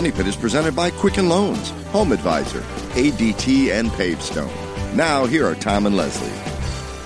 Money Pit. The Money Pit is presented by Quicken Loans, Home Advisor, ADT, and Pavestone. Now, here are Tom and Leslie.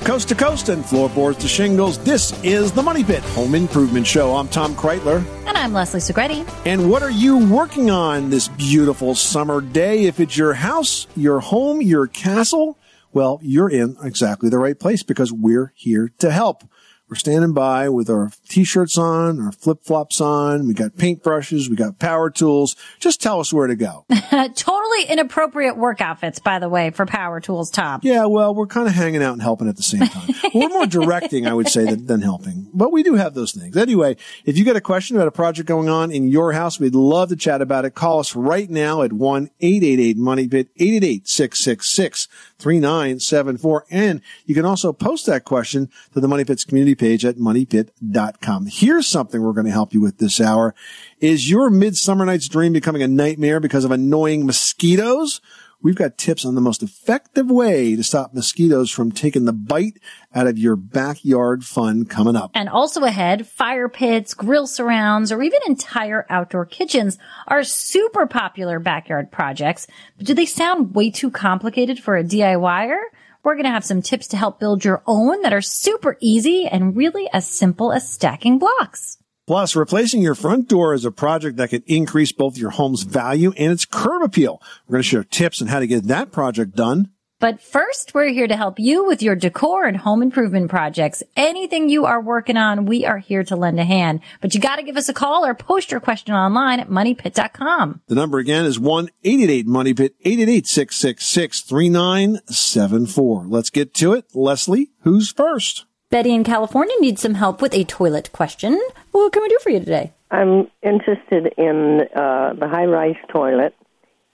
Coast to coast and floorboards to shingles, this is the Money Pit Home Improvement Show. I'm Tom Kraeutler. And I'm Leslie Segrete. And what are you working on this beautiful summer day? If it's your house, your home, your castle, well, you're in exactly the right place because we're here to help. We're standing by with our t-shirts on, our flip-flops on. We got paintbrushes. We got power tools. Just tell us where to go. totally inappropriate work outfits, by the way, for power tools, Tom. Yeah, well, we're kind of hanging out and helping at the same time. we're more directing, I would say, than, than helping. But we do have those things. Anyway, if you got a question about a project going on in your house, we'd love to chat about it. Call us right now at 1-888-MONEYPIT, 888-666-3974. And you can also post that question to the Money Pit's community page at moneypit.com. Here's something we're going to help you with this hour. Is your midsummer night's dream becoming a nightmare because of annoying mosquitoes? We've got tips on the most effective way to stop mosquitoes from taking the bite out of your backyard fun coming up. And also ahead, fire pits, grill surrounds, or even entire outdoor kitchens are super popular backyard projects. But do they sound way too complicated for a DIYer? We're going to have some tips to help build your own that are super easy and really as simple as stacking blocks. Plus, replacing your front door is a project that can increase both your home's value and its curb appeal. We're going to share tips on how to get that project done. But first, we're here to help you with your decor and home improvement projects. Anything you are working on, we are here to lend a hand. But you got to give us a call or post your question online at moneypit.com. The number again is 1-888-MONEYPIT, 888-666-3974. Let's get to it. Leslie, who's first? Betty in California needs some help with a toilet question. What can we do for you today? I'm interested in uh, the high rise toilet,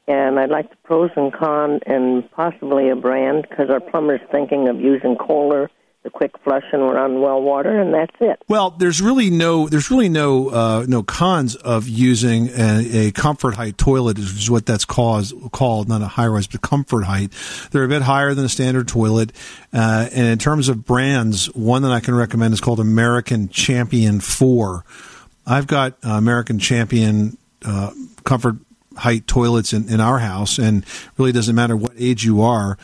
and I'd like the pros and cons and possibly a brand because our plumber's thinking of using Kohler, the quick flush and run well water, and that's it. Well, there's really no there's really no uh, no cons of using a, a comfort height toilet, is what that's caused, called, not a high rise, but comfort height. They're a bit higher than a standard toilet. Uh, and in terms of brands, one that I can recommend is called American Champion Four. I've got uh, American Champion uh, comfort height toilets in, in our house, and really doesn't matter what age you are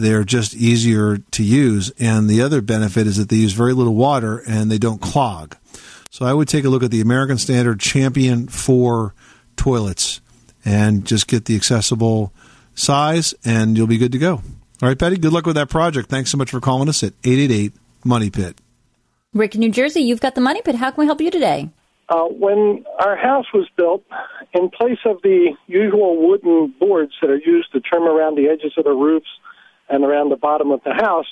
they're just easier to use. And the other benefit is that they use very little water and they don't clog. So I would take a look at the American Standard Champion 4 toilets and just get the accessible size and you'll be good to go. All right, Betty, good luck with that project. Thanks so much for calling us at 888 Money Pit. Rick New Jersey, you've got the Money Pit. How can we help you today? Uh, when our house was built, in place of the usual wooden boards that are used to trim around the edges of the roofs and around the bottom of the house,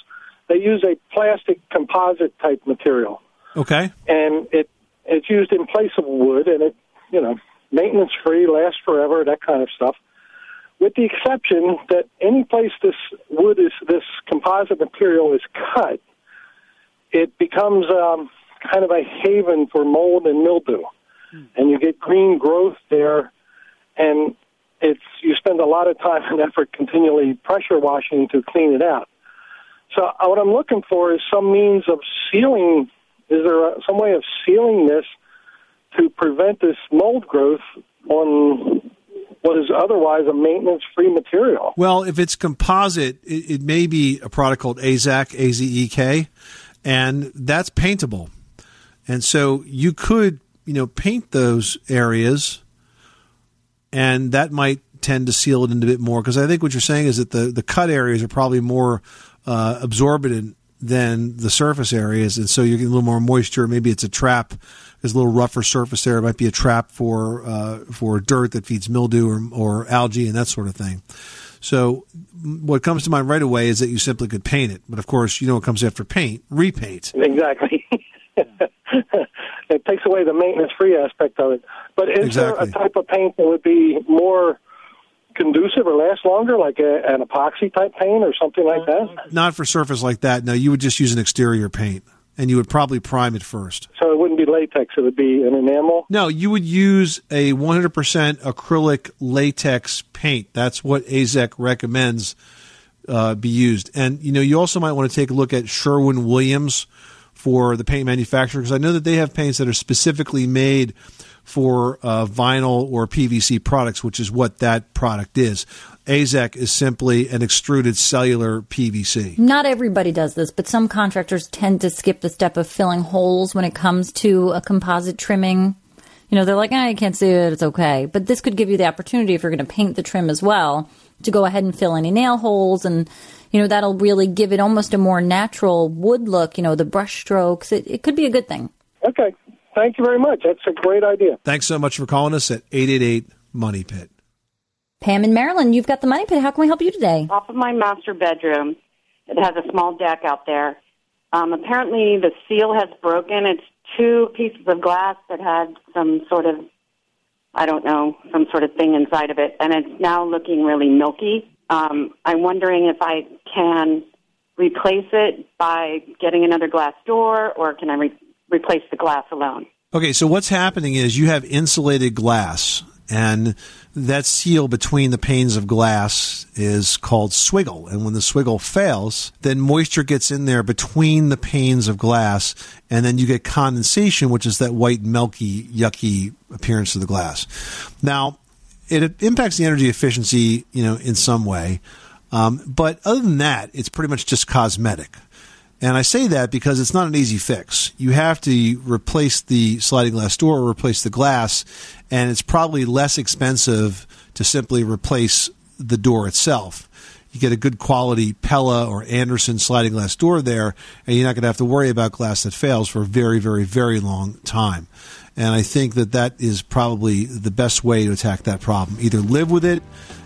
they use a plastic composite type material. Okay. And it it's used in place of wood and it you know, maintenance free, lasts forever, that kind of stuff. With the exception that any place this wood is this composite material is cut, it becomes um, kind of a haven for mold and mildew. And you get green growth there and it's you spend a lot of time and effort continually pressure washing to clean it out. So uh, what I'm looking for is some means of sealing. Is there a, some way of sealing this to prevent this mold growth on what is otherwise a maintenance-free material? Well, if it's composite, it, it may be a product called Azek, A Z E K, and that's paintable. And so you could, you know, paint those areas and that might tend to seal it in a bit more because I think what you're saying is that the, the cut areas are probably more uh, absorbent than the surface areas, and so you're getting a little more moisture. Maybe it's a trap. There's a little rougher surface there. It might be a trap for uh, for dirt that feeds mildew or, or algae and that sort of thing. So what comes to mind right away is that you simply could paint it, but of course you know what comes after paint: repaint. Exactly. it takes away the maintenance-free aspect of it. But is Exactly. there a type of paint that would be more conducive or last longer, like a, an epoxy type paint or something like that? Not for surface like that. No, you would just use an exterior paint, and you would probably prime it first. So it wouldn't be latex; it would be an enamel. No, you would use a 100% acrylic latex paint. That's what AZEK recommends uh, be used. And you know, you also might want to take a look at Sherwin Williams for the paint manufacturer because I know that they have paints that are specifically made for uh, vinyl or PVC products, which is what that product is. AZEK is simply an extruded cellular PVC. Not everybody does this, but some contractors tend to skip the step of filling holes when it comes to a composite trimming. You know, they're like, "Ah, I can't see it, it's okay. But this could give you the opportunity, if you're going to paint the trim as well, to go ahead and fill any nail holes. And, you know, that'll really give it almost a more natural wood look, you know, the brush strokes. It, it could be a good thing. Okay. Thank you very much. That's a great idea. Thanks so much for calling us at 888 Money Pit. Pam in Maryland, you've got the money pit. How can we help you today? off of my master bedroom. It has a small deck out there. Um, apparently, the seal has broken. It's two pieces of glass that had some sort of, I don't know, some sort of thing inside of it, and it's now looking really milky. Um, I'm wondering if I can replace it by getting another glass door, or can I re- replace the glass alone? Okay, so what's happening is you have insulated glass, and that seal between the panes of glass is called swiggle. And when the swiggle fails, then moisture gets in there between the panes of glass, and then you get condensation, which is that white, milky, yucky appearance of the glass. Now, it impacts the energy efficiency, you know, in some way. Um, but other than that, it's pretty much just cosmetic. And I say that because it's not an easy fix. You have to replace the sliding glass door or replace the glass, and it's probably less expensive to simply replace the door itself. You get a good quality Pella or Andersen sliding glass door there, and you're not going to have to worry about glass that fails for a very, very, very long time. And I think that that is probably the best way to attack that problem. Either live with it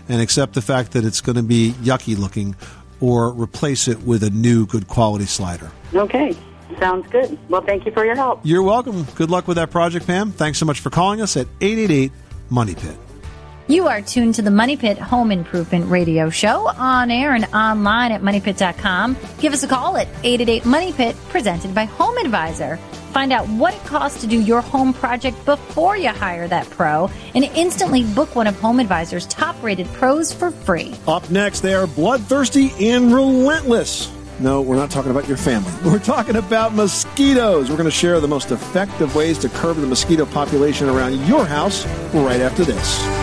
and accept the fact that it's going to be yucky looking, or replace it with a new good quality slider. Okay, sounds good. Well, thank you for your help. You're welcome. Good luck with that project, Pam. Thanks so much for calling us at 888 Money Pit. You are tuned to the Money Pit Home Improvement Radio Show on air and online at moneypit.com. Give us a call at 888 Money Pit, presented by Home Advisor. Find out what it costs to do your home project before you hire that pro and instantly book one of Home Advisor's top rated pros for free. Up next, they are bloodthirsty and relentless. No, we're not talking about your family. We're talking about mosquitoes. We're going to share the most effective ways to curb the mosquito population around your house right after this.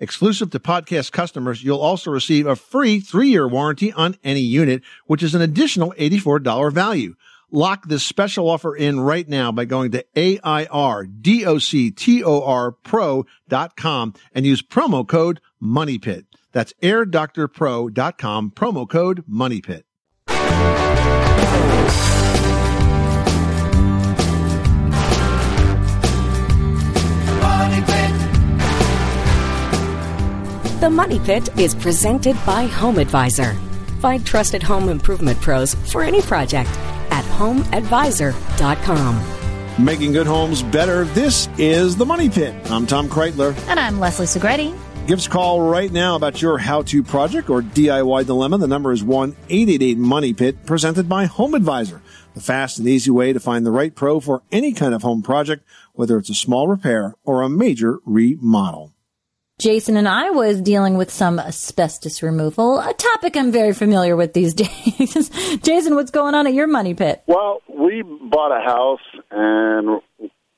Exclusive to podcast customers, you'll also receive a free three-year warranty on any unit, which is an additional $84 value. Lock this special offer in right now by going to A-I-R-D-O-C-T-O-R pro.com and use promo code MONEYPIT. That's airdoctorpro.com, promo code MONEYPIT. The Money Pit is presented by Home Advisor. Find trusted home improvement pros for any project at homeadvisor.com. Making good homes better. This is the Money Pit. I'm Tom Kraeutler. And I'm Leslie Segrete. Give us a call right now about your how to project or DIY dilemma. The number is 1 888 Money Pit, presented by Home Advisor, the fast and easy way to find the right pro for any kind of home project, whether it's a small repair or a major remodel. Jason and I was dealing with some asbestos removal, a topic I'm very familiar with these days. Jason, what's going on at your money pit? Well, we bought a house, and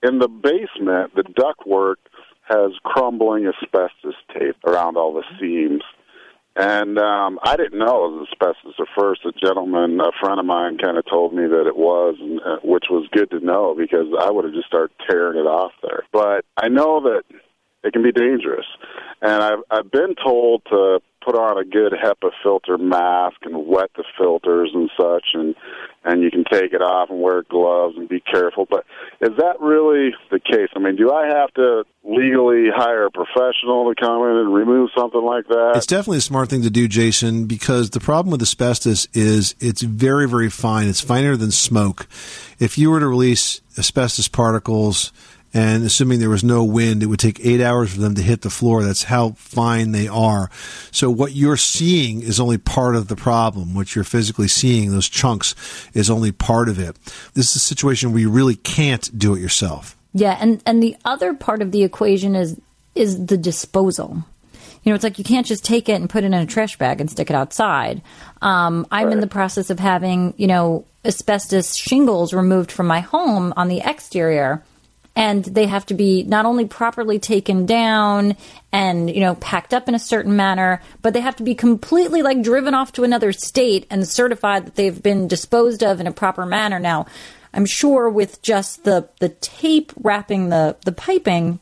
in the basement, the ductwork has crumbling asbestos tape around all the seams. And um, I didn't know it was asbestos at first. A gentleman, a friend of mine, kind of told me that it was, and, uh, which was good to know because I would have just started tearing it off there. But I know that it can be dangerous, and I've I've been told to put on a good HEPA filter mask and wet the filters and such, and and you can take it off and wear gloves and be careful. But is that really the case? I mean, do I have to legally hire a professional to come in and remove something like that? It's definitely a smart thing to do, Jason, because the problem with asbestos is it's very, very fine. It's finer than smoke. If you were to release asbestos particles, and assuming there was no wind, it would take eight hours for them to hit the floor. That's how fine they are. So what you're seeing is only part of the problem. What you're physically seeing, those chunks, is only part of it. This is a situation where you really can't do it yourself. Yeah, and and the other part of the equation is is the disposal. You know, it's like you can't just take it and put it in a trash bag and stick it outside. Um, I'm in the process of having, you know, asbestos shingles removed from my home on the exterior and they have to be not only properly taken down and you know packed up in a certain manner but they have to be completely like driven off to another state and certified that they've been disposed of in a proper manner. Now i'm sure with just the the tape wrapping the the piping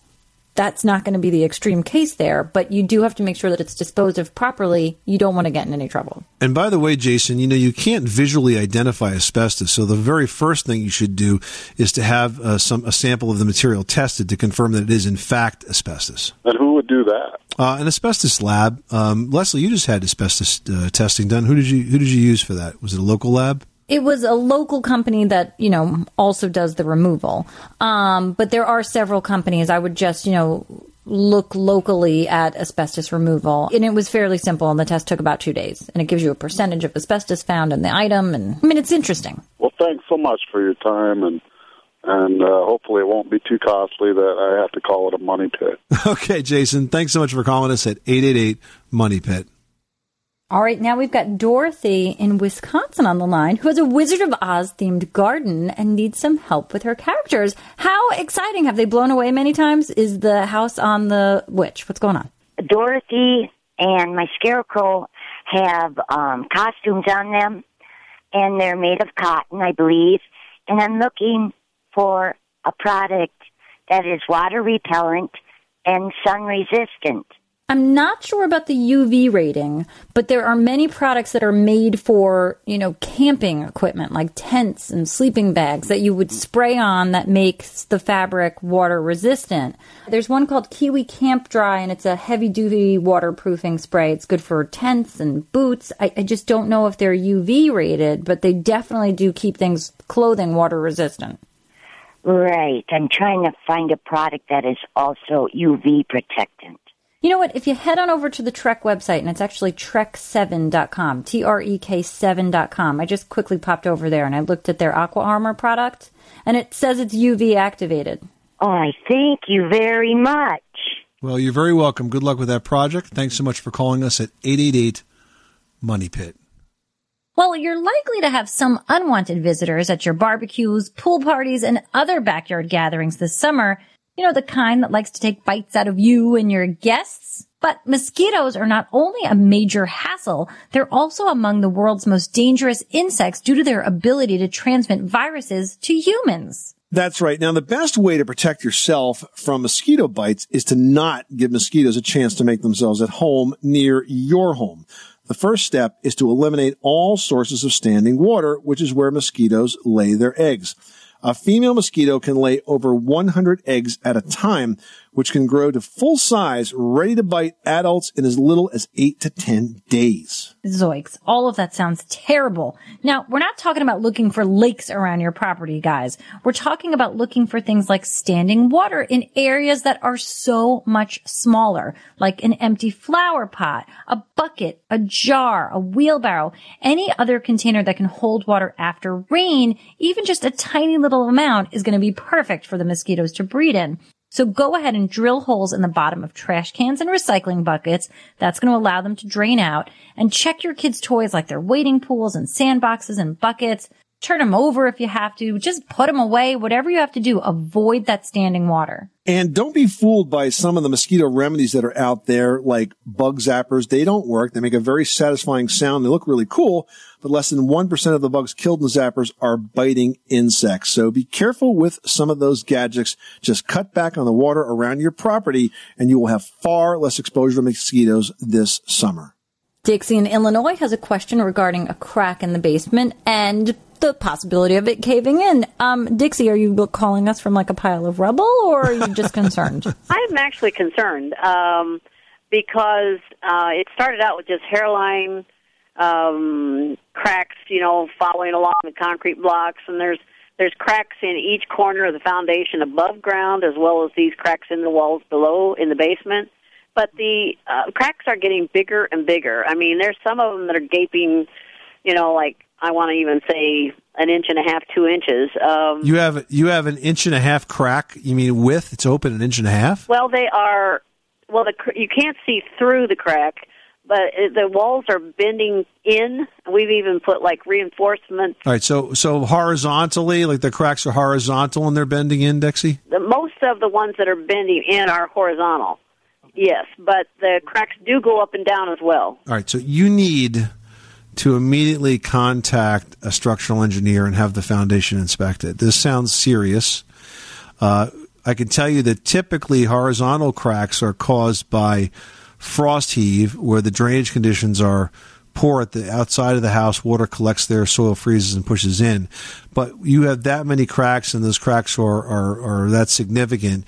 that's not going to be the extreme case there, but you do have to make sure that it's disposed of properly. You don't want to get in any trouble. And by the way, Jason, you know, you can't visually identify asbestos. So the very first thing you should do is to have uh, some a sample of the material tested to confirm that it is in fact asbestos. And who would do that? Uh, an asbestos lab. Um, Leslie, you just had asbestos uh, testing done. Who did you who did you use for that? Was it a local lab? It was a local company that, you know, also does the removal. Um, but there are several companies. I would just, you know, look locally at asbestos removal. And it was fairly simple, and the test took about two days. And it gives you a percentage of asbestos found in the item. And I mean, it's interesting. Well, thanks so much for your time, and and uh, hopefully it won't be too costly that I have to call it a money pit. Okay, Jason, thanks so much for calling us at 888 Money Pit. All right, now we've got Dorothy in Wisconsin on the line who has a Wizard of Oz themed garden and needs some help with her characters. How exciting! Have they blown away many times? Is the house on the witch? What's going on? Dorothy and my scarecrow have um, costumes on them, and they're made of cotton, I believe. And I'm looking for a product that is water repellent and sun resistant. I'm not sure about the UV rating, but there are many products that are made for, you know, camping equipment like tents and sleeping bags that you would spray on that makes the fabric water resistant. There's one called Kiwi Camp Dry and it's a heavy duty waterproofing spray. It's good for tents and boots. I, I just don't know if they're UV rated, but they definitely do keep things, clothing water resistant. Right. I'm trying to find a product that is also UV protectant. You know what? If you head on over to the Trek website, and it's actually trek7.com, T R E K 7.com. I just quickly popped over there and I looked at their Aqua Armor product, and it says it's UV activated. Oh, I thank you very much. Well, you're very welcome. Good luck with that project. Thanks so much for calling us at 888 Money Pit. Well, you're likely to have some unwanted visitors at your barbecues, pool parties, and other backyard gatherings this summer. You know, the kind that likes to take bites out of you and your guests. But mosquitoes are not only a major hassle, they're also among the world's most dangerous insects due to their ability to transmit viruses to humans. That's right. Now, the best way to protect yourself from mosquito bites is to not give mosquitoes a chance to make themselves at home near your home. The first step is to eliminate all sources of standing water, which is where mosquitoes lay their eggs. A female mosquito can lay over 100 eggs at a time, which can grow to full size, ready to bite adults in as little as 8 to 10 days. Zoiks. All of that sounds terrible. Now, we're not talking about looking for lakes around your property, guys. We're talking about looking for things like standing water in areas that are so much smaller, like an empty flower pot, a bucket, a jar, a wheelbarrow, any other container that can hold water after rain, even just a tiny little amount is going to be perfect for the mosquitoes to breed in. So go ahead and drill holes in the bottom of trash cans and recycling buckets. That's going to allow them to drain out and check your kids' toys like their wading pools and sandboxes and buckets. Turn them over if you have to. Just put them away. Whatever you have to do, avoid that standing water. And don't be fooled by some of the mosquito remedies that are out there, like bug zappers. They don't work. They make a very satisfying sound. They look really cool, but less than 1% of the bugs killed in zappers are biting insects. So be careful with some of those gadgets. Just cut back on the water around your property and you will have far less exposure to mosquitoes this summer. Dixie in Illinois has a question regarding a crack in the basement and the possibility of it caving in. Um, Dixie, are you calling us from like a pile of rubble or are you just concerned? I'm actually concerned um, because uh, it started out with just hairline um, cracks, you know, following along the concrete blocks, and there's there's cracks in each corner of the foundation above ground, as well as these cracks in the walls below in the basement. But the uh, cracks are getting bigger and bigger. I mean, there's some of them that are gaping, you know, like I want to even say an inch and a half, two inches. Um, You have you have an inch and a half crack. You mean width? It's open an inch and a half. Well, they are. Well, the you can't see through the crack, but it, the walls are bending in. We've even put like reinforcements. All right, so so horizontally, like the cracks are horizontal and they're bending in, Dixie. The, most of the ones that are bending in are horizontal. Yes, but the cracks do go up and down as well. All right, so you need to immediately contact a structural engineer and have the foundation inspected. This sounds serious. Uh, I can tell you that typically horizontal cracks are caused by frost heave, where the drainage conditions are poor at the outside of the house. Water collects there, soil freezes and pushes in. But you have that many cracks, and those cracks are, are, are that significant.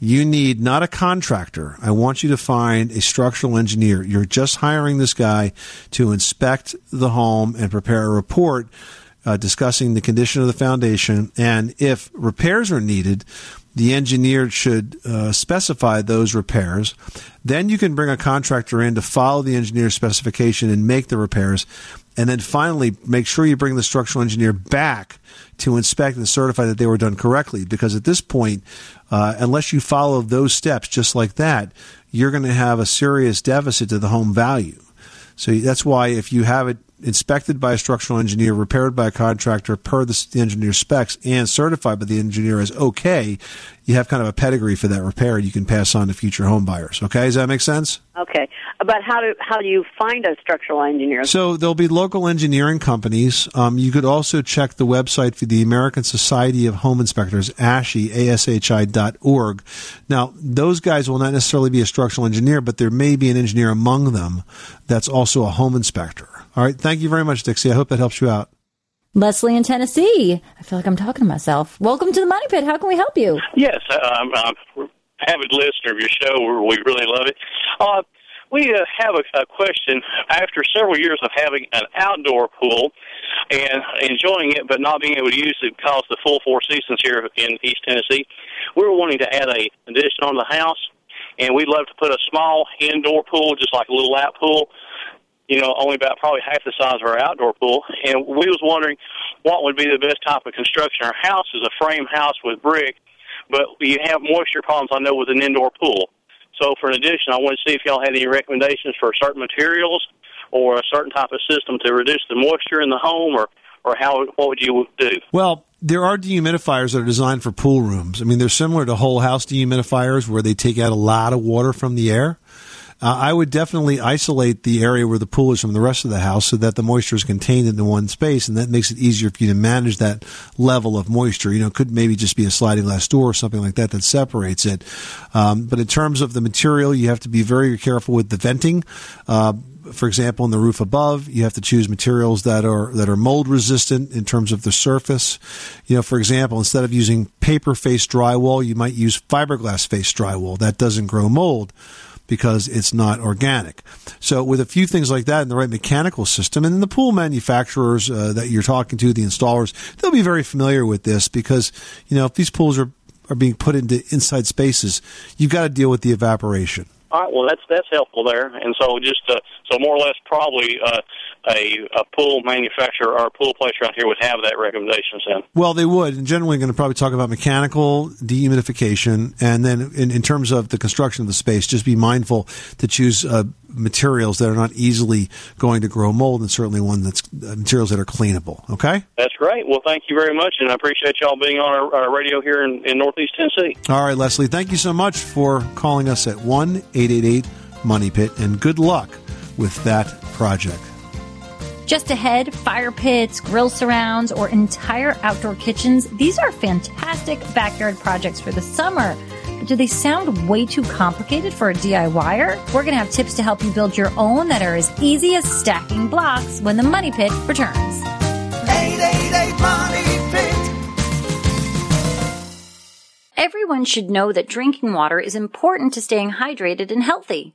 You need not a contractor. I want you to find a structural engineer. You're just hiring this guy to inspect the home and prepare a report uh, discussing the condition of the foundation. And if repairs are needed, the engineer should uh, specify those repairs. Then you can bring a contractor in to follow the engineer's specification and make the repairs. And then finally, make sure you bring the structural engineer back to inspect and certify that they were done correctly. Because at this point, uh, unless you follow those steps just like that, you're going to have a serious deficit to the home value. So that's why if you have it inspected by a structural engineer, repaired by a contractor per the, engineer's specs, and certified by the engineer as okay, you have kind of a pedigree for that repair you can pass on to future home buyers. Okay, does that make sense? Okay, but how do how do you find a structural engineer? So there'll be local engineering companies. Um, you could also check the website for the American Society of Home Inspectors, ASHI, A-S-H-I dot org. Now, those guys will not necessarily be a structural engineer, but there may be an engineer among them that's also a home inspector. All right, thank you very much, Dixie. I hope that helps you out. Leslie in Tennessee. I feel like I'm talking to myself. Welcome to the Money Pit. How can we help you? Yes, um, I'm an avid listener of your show. We really love it. Uh, we uh, have a, a question. After several years of having an outdoor pool and enjoying it, but not being able to use it because the full four seasons here in East Tennessee, we were wanting to add a addition on the house, and we'd love to put a small indoor pool, just like a little lap pool, you know, only about probably half the size of our outdoor pool. And we was wondering what would be the best type of construction. Our house is a frame house with brick, but you have moisture problems, I know, with an indoor pool. So for an addition, I want to see if y'all had any recommendations for certain materials or a certain type of system to reduce the moisture in the home or, or how, what would you do? Well, there are dehumidifiers that are designed for pool rooms. I mean, they're similar to whole house dehumidifiers where they take out a lot of water from the air. Uh, I would definitely isolate the area where the pool is from the rest of the house so that the moisture is contained into one space, and that makes it easier for you to manage that level of moisture. You know, it could maybe just be a sliding glass door or something like that that separates it. Um, but in terms of the material, you have to be very careful with the venting. Uh, for example, in the roof above, you have to choose materials that are that are mold resistant in terms of the surface. You know, for example, instead of using paper face drywall, you might use fiberglass face drywall. That doesn't grow mold because it's not organic. So with a few things like that and the right mechanical system, and the pool manufacturers uh, that you're talking to, the installers, they'll be very familiar with this because you know if these pools are are being put into inside spaces, you've got to deal with the evaporation. All right, well that's that's helpful there, and so just uh, so more or less probably uh, a, a pool manufacturer or a pool place around here would have that recommendation, in. Well, they would. And generally, going to probably talk about mechanical dehumidification, and then in, in terms of the construction of the space, just be mindful to choose uh, materials that are not easily going to grow mold, and certainly one that's uh, materials that are cleanable. Okay. That's great. Well, thank you very much, and I appreciate y'all being on our, our radio here in, in Northeast Tennessee. All right, Leslie. Thank you so much for calling us at one eight eight eight Money Pit, and good luck with that project. Just ahead, fire pits, grill surrounds, or entire outdoor kitchens. These are fantastic backyard projects for the summer. But do they sound way too complicated for a DIYer? We're going to have tips to help you build your own that are as easy as stacking blocks when the Money Pit returns. 888 Money Pit. Everyone should know that drinking water is important to staying hydrated and healthy.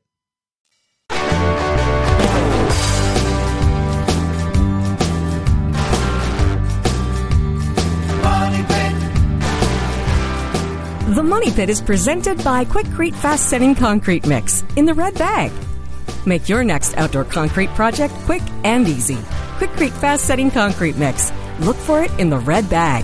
The Money Pit is presented by Quikrete Fast Setting Concrete Mix in the red bag. Make your next outdoor concrete project quick and easy. Quikrete Fast Setting Concrete Mix. Look for it in the red bag.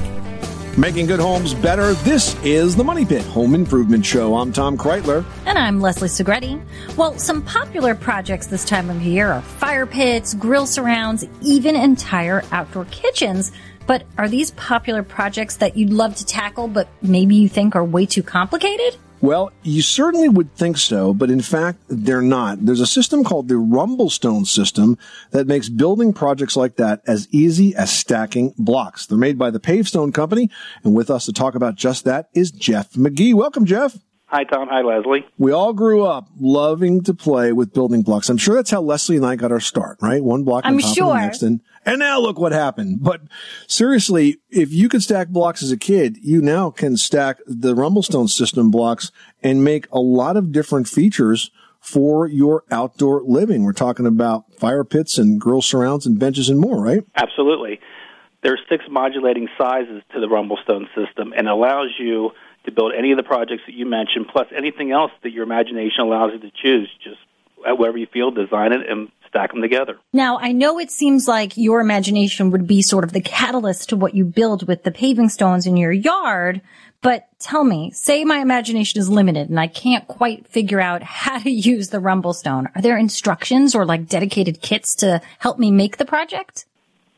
Making good homes better. This is the Money Pit Home Improvement Show. I'm Tom Kraeutler. And I'm Leslie Segrete. Well, some popular projects this time of year are fire pits, grill surrounds, even entire outdoor kitchens. But are these popular projects that you'd love to tackle, but maybe you think are way too complicated? Well, you certainly would think so, but in fact, they're not. There's a system called the Rumblestone system that makes building projects like that as easy as stacking blocks. They're made by the Pavestone Company, and with us to talk about just that is Jeff McGee. Welcome, Jeff. Hi, Tom. Hi, Leslie. We all grew up loving to play with building blocks. I'm sure that's how Leslie and I got our start, right? One block on I'm top sure. of the next, and and now look what happened. But seriously, if you could stack blocks as a kid, you now can stack the Rumblestone system blocks and make a lot of different features for your outdoor living. We're talking about fire pits and grill surrounds and benches and more, right? Absolutely. There are six modulating sizes to the Rumblestone system, and it allows you to build any of the projects that you mentioned, plus anything else that your imagination allows you to choose. Just whatever you feel, design it and stack them together. Now, I know it seems like your imagination would be sort of the catalyst to what you build with the paving stones in your yard, but tell me, say my imagination is limited and I can't quite figure out how to use the Rumblestone. Are there instructions or like dedicated kits to help me make the project?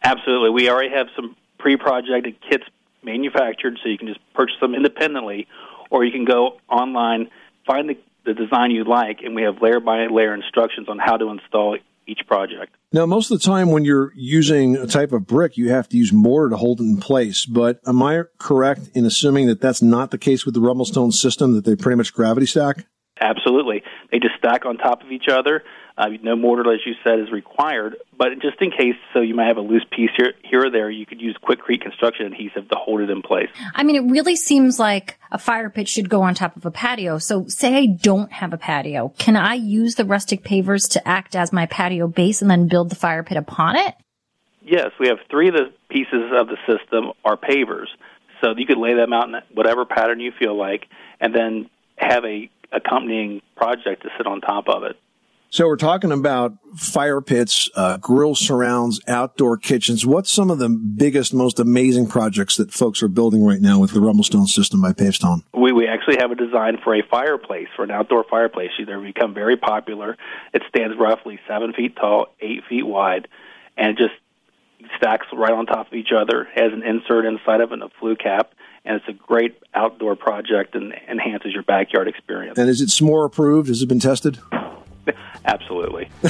Absolutely. We already have some pre-projected kits manufactured, so you can just purchase them independently, or you can go online, find the, the design you like, and we have layer by layer instructions on how to install each project. Now, most of the time when you're using a type of brick, you have to use mortar to hold it in place. But am I correct in assuming that that's not the case with the Rumblestone system, that they pretty much gravity stack? Absolutely. They just stack on top of each other. Uh, no mortar, as you said, is required. But just in case, so you might have a loose piece here, here or there, you could use Quikrete construction adhesive to hold it in place. I mean, it really seems like a fire pit should go on top of a patio. So say I don't have a patio. Can I use the rustic pavers to act as my patio base and then build the fire pit upon it? Yes, we have three of the pieces of the system are pavers. So you could lay them out in whatever pattern you feel like and then have a accompanying project to sit on top of it. So we're talking about fire pits, uh, grill surrounds, outdoor kitchens. What's some of the biggest, most amazing projects that folks are building right now with the Rumblestone system by Pavestone? We, we actually have a design for a fireplace, for an outdoor fireplace. They've become very popular. It stands roughly seven feet tall, eight feet wide, and it just stacks right on top of each other, has an insert inside of it and a flue cap, and it's a great outdoor project and enhances your backyard experience. And is it SMORE approved? Has it been tested? Absolutely.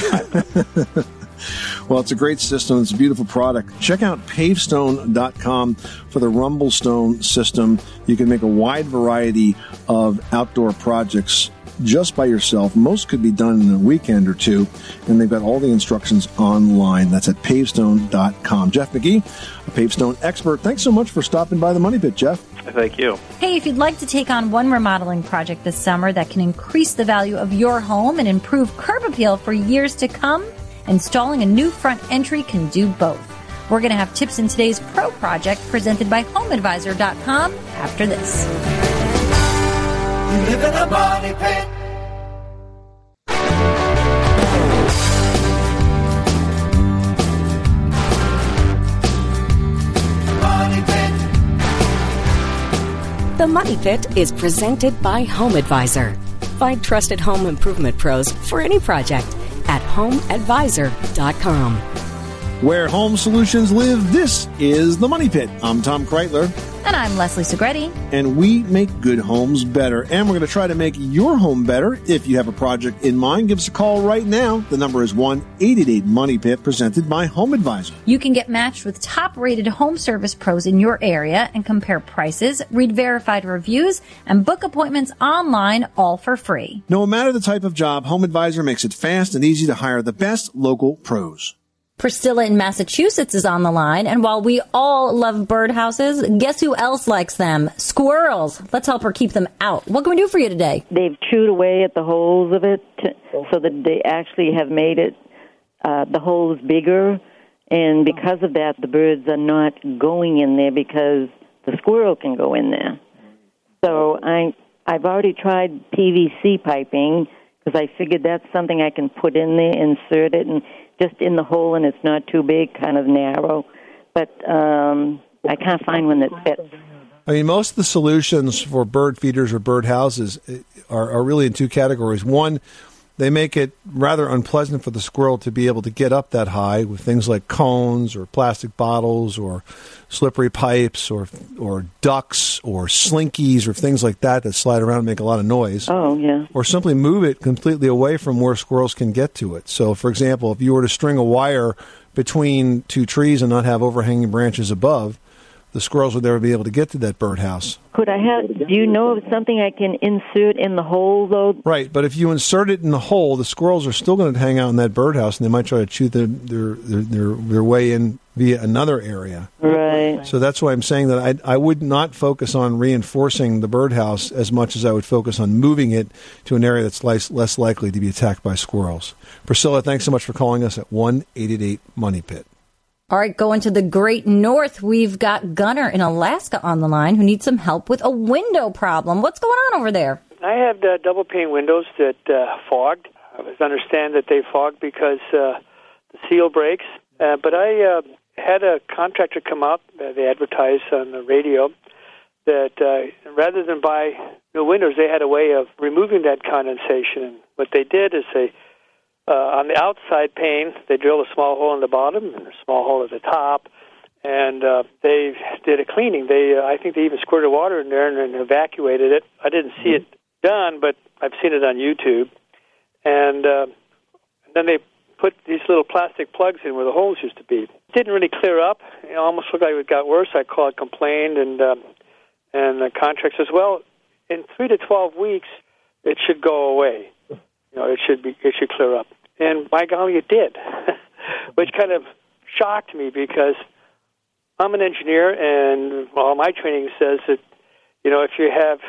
well, it's a great system. It's a beautiful product. Check out pavestone.com for the Rumblestone system. You can make a wide variety of outdoor projects just by yourself. Most could be done in a weekend or two, and they've got all the instructions online. That's at pavestone.com. Jeff McGee, a Pavestone expert. Thanks so much for stopping by the Money Pit, Jeff. Thank you. Hey, if you'd like to take on one remodeling project this summer that can increase the value of your home and improve curb appeal for years to come, installing a new front entry can do both. We're going to have tips in today's Pro Project presented by HomeAdvisor.com after this. You live in a money pit. The Money Pit is presented by Home Advisor. Find trusted home improvement pros for any project at homeadvisor.com. Where home solutions live, this is the Money Pit. I'm Tom Kraeutler. And I'm Leslie Segrete. and we make good homes better. And we're going to try to make your home better. If you have a project in mind, give us a call right now. The number is 1 888 Money Pit, presented by Home Advisor. You can get matched with top rated home service pros in your area and compare prices, read verified reviews, and book appointments online all for free. No matter the type of job, Home Advisor makes it fast and easy to hire the best local pros. Priscilla in Massachusetts is on the line, and while we all love birdhouses, guess who else likes them? Squirrels. Let's help her keep them out. What can we do for you today? They've chewed away at the holes of it so that they actually have made it uh, the holes bigger, and because of that, the birds are not going in there because the squirrel can go in there. So I I've already tried PVC piping because I figured that's something I can put in there, insert it, and just in the hole, and it's not too big, kind of narrow. But um, I can't find one that fits. I mean, most of the solutions for bird feeders or bird houses eh, are, are really in two categories. One, they make it rather unpleasant for the squirrel to be able to get up that high with things like cones or plastic bottles or slippery pipes or or ducks or slinkies or things like that that slide around and make a lot of noise. Oh, yeah. Or simply move it completely away from where squirrels can get to it. So, for example, if you were to string a wire between two trees and not have overhanging branches above, the squirrels would never be able to get to that birdhouse. Could I have? Do you know of something I can insert in the hole though? Right, but if you insert it in the hole, the squirrels are still going to hang out in that birdhouse, and they might try to chew their their their, their, their way in via another area. Right. So that's why I'm saying that I I would not focus on reinforcing the birdhouse as much as I would focus on moving it to an area that's less, less likely to be attacked by squirrels. Priscilla, thanks so much for calling us at one eight eight eight Money Pit. All right, going to the great north, we've got Gunner in Alaska on the line who needs some help with a window problem. What's going on over there? I have uh, double pane windows that uh, fogged. I understand that they fogged because uh, the seal breaks. Uh, but I uh, had a contractor come out. Uh, they advertised on the radio that uh, rather than buy new windows, they had a way of removing that condensation. And what they did is they uh, on the outside pane, they drilled a small hole in the bottom and a small hole at the top, and uh, they did a cleaning. They, uh, I think, they even squirted water in there and, and evacuated it. I didn't see it done, but I've seen it on YouTube. And uh, then they put these little plastic plugs in where the holes used to be. It didn't really clear up. It almost looked like it got worse. I called, complained, and um, and the contract says, well, in three to twelve weeks, it should go away. You know, it should be it should clear up. And by golly, it did, which kind of shocked me because I'm an engineer, and all my training says that you know if you have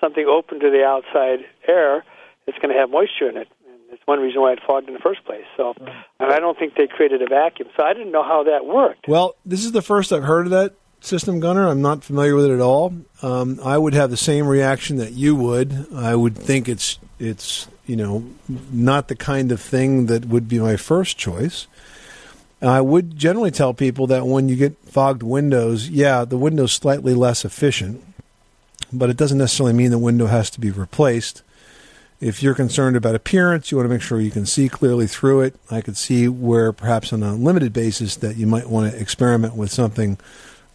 something open to the outside air, it's going to have moisture in it. And it's one reason why it fogged in the first place. So, and I don't think they created a vacuum. So I didn't know how that worked. Well, this is the first I've heard of that system, Gunner. I'm not familiar with it at all. Um, I would have the same reaction that you would. I would think it's it's you know not the kind of thing that would be my first choice. I would generally tell people that when you get fogged windows, yeah, the window's slightly less efficient, but it doesn't necessarily mean the window has to be replaced. If you're concerned about appearance, you want to make sure you can see clearly through it. I could see where perhaps on a limited basis that you might want to experiment with something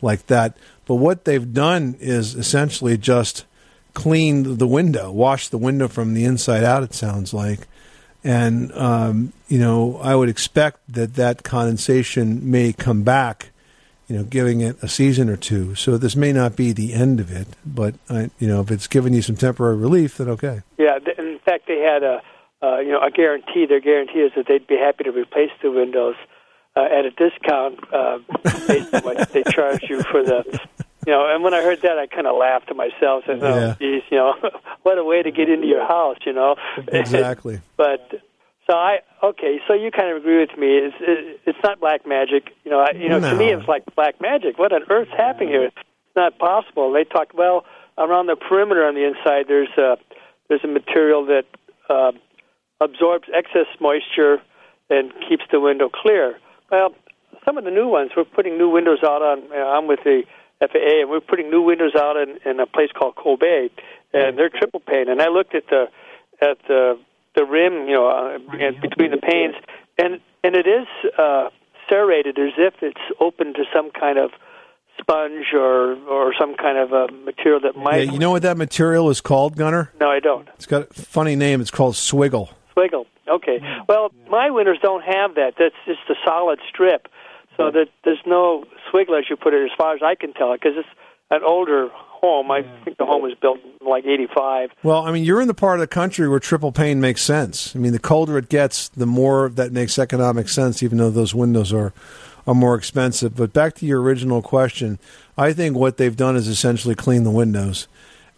like that. But what they've done is essentially just cleaned the window, washed the window from the inside out, it sounds like. And, um, you know, I would expect that that condensation may come back, you know, giving it a season or two. So this may not be the end of it, but, I, you know, if it's giving you some temporary relief, then okay. Yeah, in fact, they had a uh, you know a guarantee. Their guarantee is that they'd be happy to replace the windows uh, at a discount uh, based on what they charge you for the. You know, and when I heard that, I kind of laughed to myself. and Yeah. "Oh, geez, you know, what a way to get into your house." You know, Exactly. but so I okay, so you kind of agree with me. It's it, it's not black magic. You know, I, you know, to me it's like black magic. What on earth's happening here? It's not possible. They talk well around the perimeter on the inside. There's a there's a material that uh, absorbs excess moisture and keeps the window clear. Well, some of the new ones we're putting new windows out on. Uh, I'm with the FAA, and we're putting new windows out in, in a place called Kobe, and they're triple pane. And I looked at the at the the rim, you know, uh, between the panes, and and it is uh, serrated as if it's open to some kind of sponge or or some kind of a material that might. Yeah, you know what that material is called, Gunner? no, I don't. It's got a funny name. It's called swiggle. Swiggle. Okay. Well, my windows don't have that. That's just a solid strip, so that there's no swiggle as you put it, as far as I can tell, because it's an older home. I think the home was built in like '85. Well, I mean, you're in the part of the country where triple pane makes sense. I mean, the colder it gets, the more that makes economic sense, even though those windows are are more expensive. But back to your original question, I think what they've done is essentially clean the windows.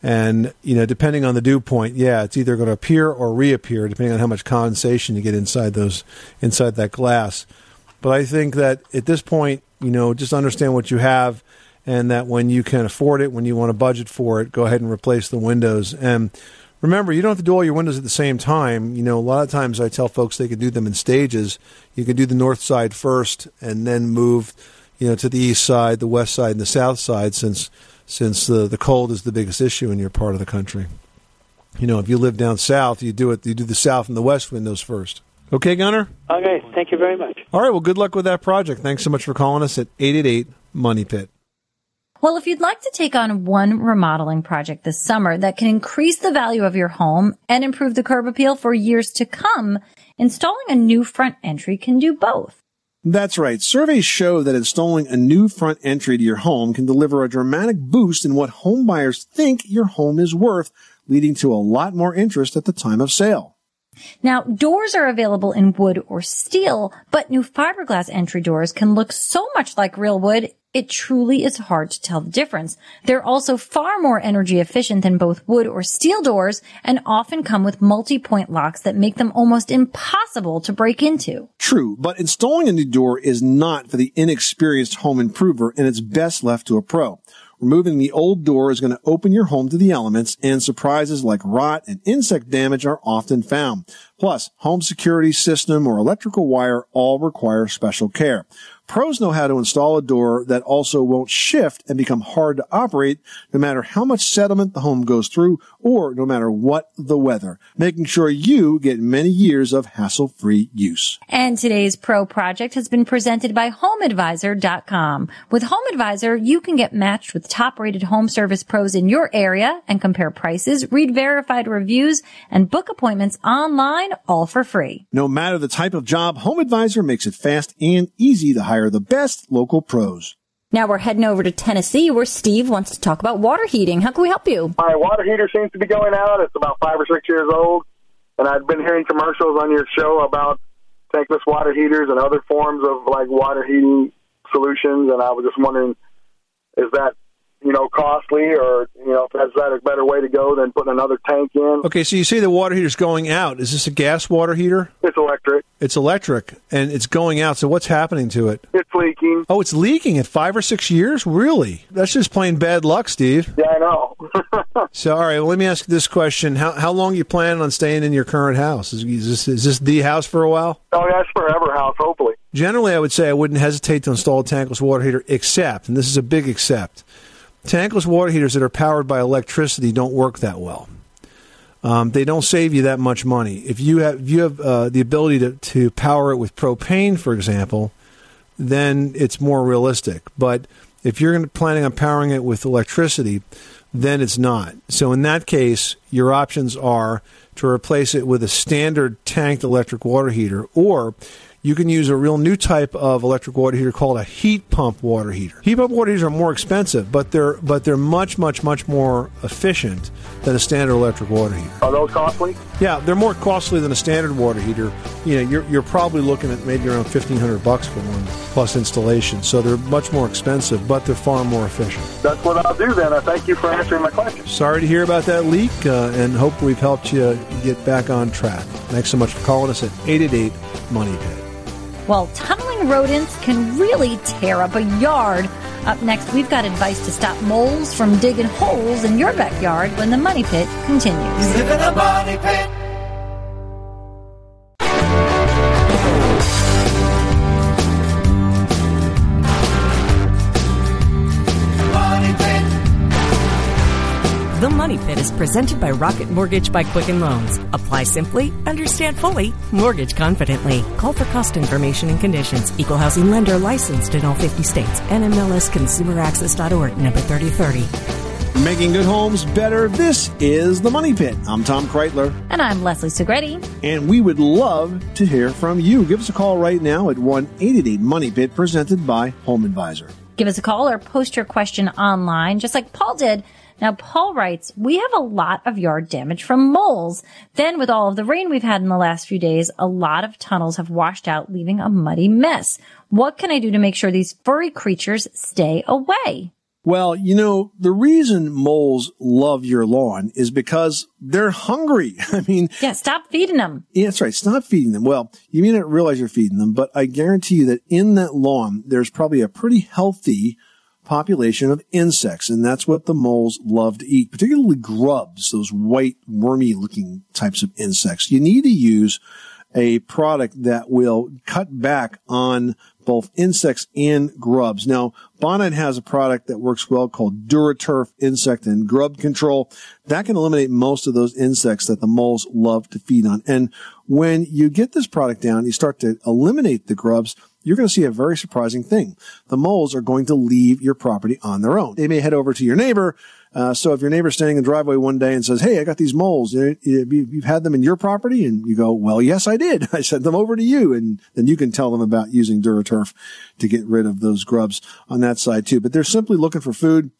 And, you know, depending on the dew point, yeah, it's either going to appear or reappear, depending on how much condensation you get inside those inside that glass. But I think that at this point, you know, just understand what you have and that when you can afford it, when you want to budget for it, go ahead and replace the windows. And remember, you don't have to do all your windows at the same time. You know, a lot of times I tell folks they can do them in stages. You can do the north side first and then move, you know, to the east side, the west side, and the south side since since the the cold is the biggest issue in your part of the country. You know, if you live down south, you do it you do the south and the west windows first. Okay, Gunner? Okay. Thank you very much. All right, well good luck with that project. Thanks so much for calling us at 888 Money Pit. Well, if you'd like to take on one remodeling project this summer that can increase the value of your home and improve the curb appeal for years to come, installing a new front entry can do both. That's right. Surveys show that installing a new front entry to your home can deliver a dramatic boost in what home buyers think your home is worth, leading to a lot more interest at the time of sale. Now, doors are available in wood or steel, but new fiberglass entry doors can look so much like real wood, it truly is hard to tell the difference. They're also far more energy efficient than both wood or steel doors and often come with multi-point locks that make them almost impossible to break into. True, but installing a new door is not for the inexperienced home improver and it's best left to a pro. Removing the old door is going to open your home to the elements and surprises like rot and insect damage are often found. Plus, home security system or electrical wire all require special care. Pros know how to install a door that also won't shift and become hard to operate no matter how much settlement the home goes through or no matter what the weather, making sure you get many years of hassle-free use. And today's pro project has been presented by HomeAdvisor.com. With HomeAdvisor, you can get matched with top rated home service pros in your area and compare prices, read verified reviews, and book appointments online all for free. No matter the type of job, HomeAdvisor makes it fast and easy to hire the best local pros. Now we're heading over to Tennessee where Steve wants to talk about water heating. How can we help you? My water heater seems to be going out. It's about five or six years old, and I've been hearing commercials on your show about tankless water heaters and other forms of like water heating solutions. And I was just wondering, is that you know costly, or you know, is that a better way to go than putting another tank in? Okay, so you say the water heater's going out. Is this a gas water heater? It's electric. It's electric, and it's going out. So what's happening to it? It's leaking. Oh, it's leaking at five or six years? Really? That's just plain bad luck, Steve. Yeah, I know. So, all right, well, let me ask you this question: How how long you plan on staying in your current house? Is, is this is this the house for a while? Oh, that's forever house, hopefully. Generally, I would say I wouldn't hesitate to install a tankless water heater, except, and this is a big except, tankless water heaters that are powered by electricity don't work that well. Um, they don't save you that much money. If you have if you have uh, the ability to, to power it with propane, for example, then it's more realistic. But if you're planning on powering it with electricity, then it's not. So in that case, your options are to replace it with a standard tanked electric water heater, or you can use a real new type of electric water heater called a heat pump water heater. Heat pump water heaters are more expensive, but they're but they're much much much more efficient than a standard electric water heater. Are those costly? Yeah, they're more costly than a standard water heater. You know, you're, you're probably looking at maybe around fifteen hundred bucks for one plus installation. So they're much more expensive, but they're far more efficient. That's what I'll do then. I thank you for answering my question. Sorry to hear about that leak, uh, and hope we've helped you get back on track. Thanks so much for calling us at eight eight eight Money Pit. Well, tunneling rodents can really tear up a yard. Up next, we've got advice to stop moles from digging holes in your backyard when the money pit continues. Is presented by Rocket Mortgage by Quicken Loans. Apply simply, understand fully, mortgage confidently. Call for cost information and conditions. Equal housing lender licensed in all 50 states. NMLSConsumerAccess.org, number 3030. Making good homes better. This is the Money Pit. I'm Tom Kraeutler, And I'm Leslie Segrete. and we would love to hear from you. Give us a call right now at one eight eight eight Money Pit, presented by Home Advisor. Give us a call or post your question online, just like Paul did. Now, Paul writes, we have a lot of yard damage from moles. Then with all of the rain we've had in the last few days, a lot of tunnels have washed out, leaving a muddy mess. What can I do to make sure these furry creatures stay away? Well, you know, the reason moles love your lawn is because they're hungry. I mean, Yeah, stop feeding them. Yeah, that's right. Stop feeding them. Well, you may not realize you're feeding them, but I guarantee you that in that lawn, there's probably a pretty healthy population of insects. And that's what the moles love to eat, particularly grubs, those white wormy looking types of insects. You need to use a product that will cut back on both insects and grubs. Now, Bonide has a product that works well called Duraturf Insect and Grub Control. That can eliminate most of those insects that the moles love to feed on. And when you get this product down, you start to eliminate the grubs, you're going to see a very surprising thing. The moles are going to leave your property on their own. They may head over to your neighbor. Uh, so if your neighbor's standing in the driveway one day and says, Hey, I got these moles. You- you- You've had them in your property? And you go, Well, yes, I did. I sent them over to you. And then you can tell them about using Duraturf to get rid of those grubs on that side too. But they're simply looking for food.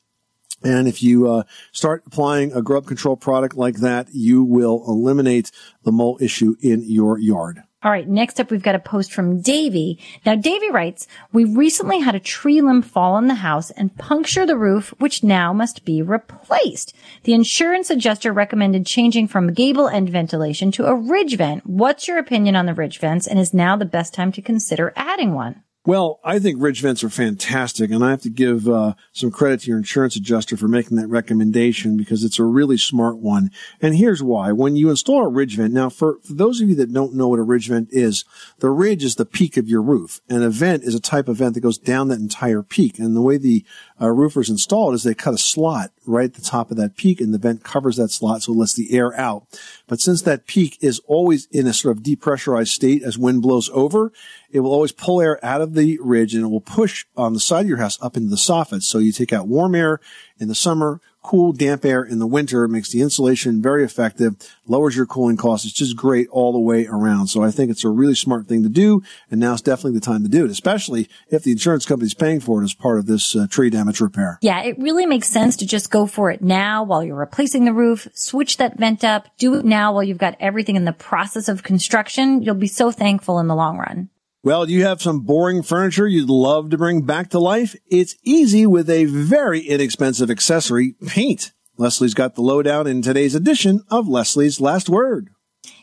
And if you uh, start applying a grub control product like that, you will eliminate the mole issue in your yard. All right, next up we've got a post from Davy. Now Davy writes, we recently had a tree limb fall on the house and puncture the roof, which now must be replaced. The insurance adjuster recommended changing from gable end ventilation to a ridge vent. What's your opinion on the ridge vents and is now the best time to consider adding one? Well, I think ridge vents are fantastic, and I have to give uh, some credit to your insurance adjuster for making that recommendation because it's a really smart one. And here's why: when you install a ridge vent, now for, for those of you that don't know what a ridge vent is, the ridge is the peak of your roof, and a vent is a type of vent that goes down that entire peak. And the way the uh, roofers installed is they cut a slot right at the top of that peak, and the vent covers that slot so it lets the air out. But since that peak is always in a sort of depressurized state as wind blows over, it will always pull air out of the ridge and it will push on the side of your house up into the soffit. So you take out warm air in the summer, cool, damp air in the winter, makes the insulation very effective, lowers your cooling costs. It's just great all the way around. So I think it's a really smart thing to do. And now now's definitely the time to do it, especially if the insurance company's paying for it as part of this uh, tree damage repair. Yeah, it really makes sense to just go for it now while you're replacing the roof. Switch that vent up. Do it now while you've got everything in the process of construction. You'll be so thankful in the long run. Well, do you have some boring furniture you'd love to bring back to life? It's easy with a very inexpensive accessory, paint. Leslie's got the lowdown in today's edition of Leslie's Last Word.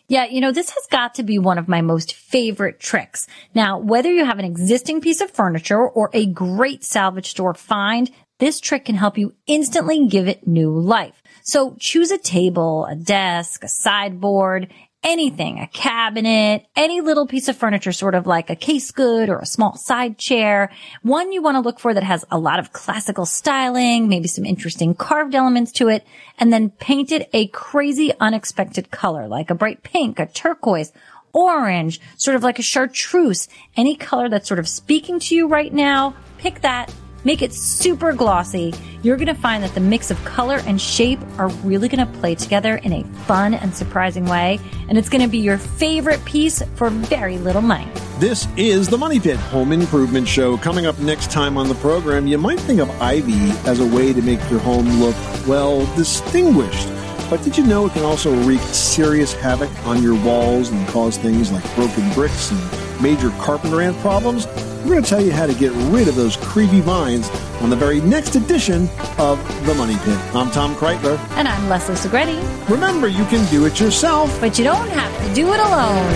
Yeah, you know, this has got to be one of my most favorite tricks. Now, whether you have an existing piece of furniture or a great salvage store find, this trick can help you instantly give it new life. So choose a table, a desk, a sideboard, anything, a cabinet, any little piece of furniture, sort of like a case good or a small side chair. One you want to look for that has a lot of classical styling, maybe some interesting carved elements to it, and then paint it a crazy unexpected color, like a bright pink, a turquoise, orange, sort of like a chartreuse, any color that's sort of speaking to you right now. Pick that Make it super glossy. You're going to find that the mix of color and shape are really going to play together in a fun and surprising way. And it's going to be your favorite piece for very little money. This is the Money Pit Home Improvement Show. Coming up next time on the program, you might think of ivy as a way to make your home look, well, distinguished. But did you know it can also wreak serious havoc on your walls and cause things like broken bricks and major carpenter ant problems? We're going to tell you how to get rid of those creepy vines on the very next edition of The Money Pit. I'm Tom Kraeutler. And I'm Leslie Segrete. Remember, you can do it yourself. But you don't have to do it alone.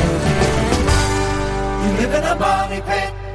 You live in a money pit.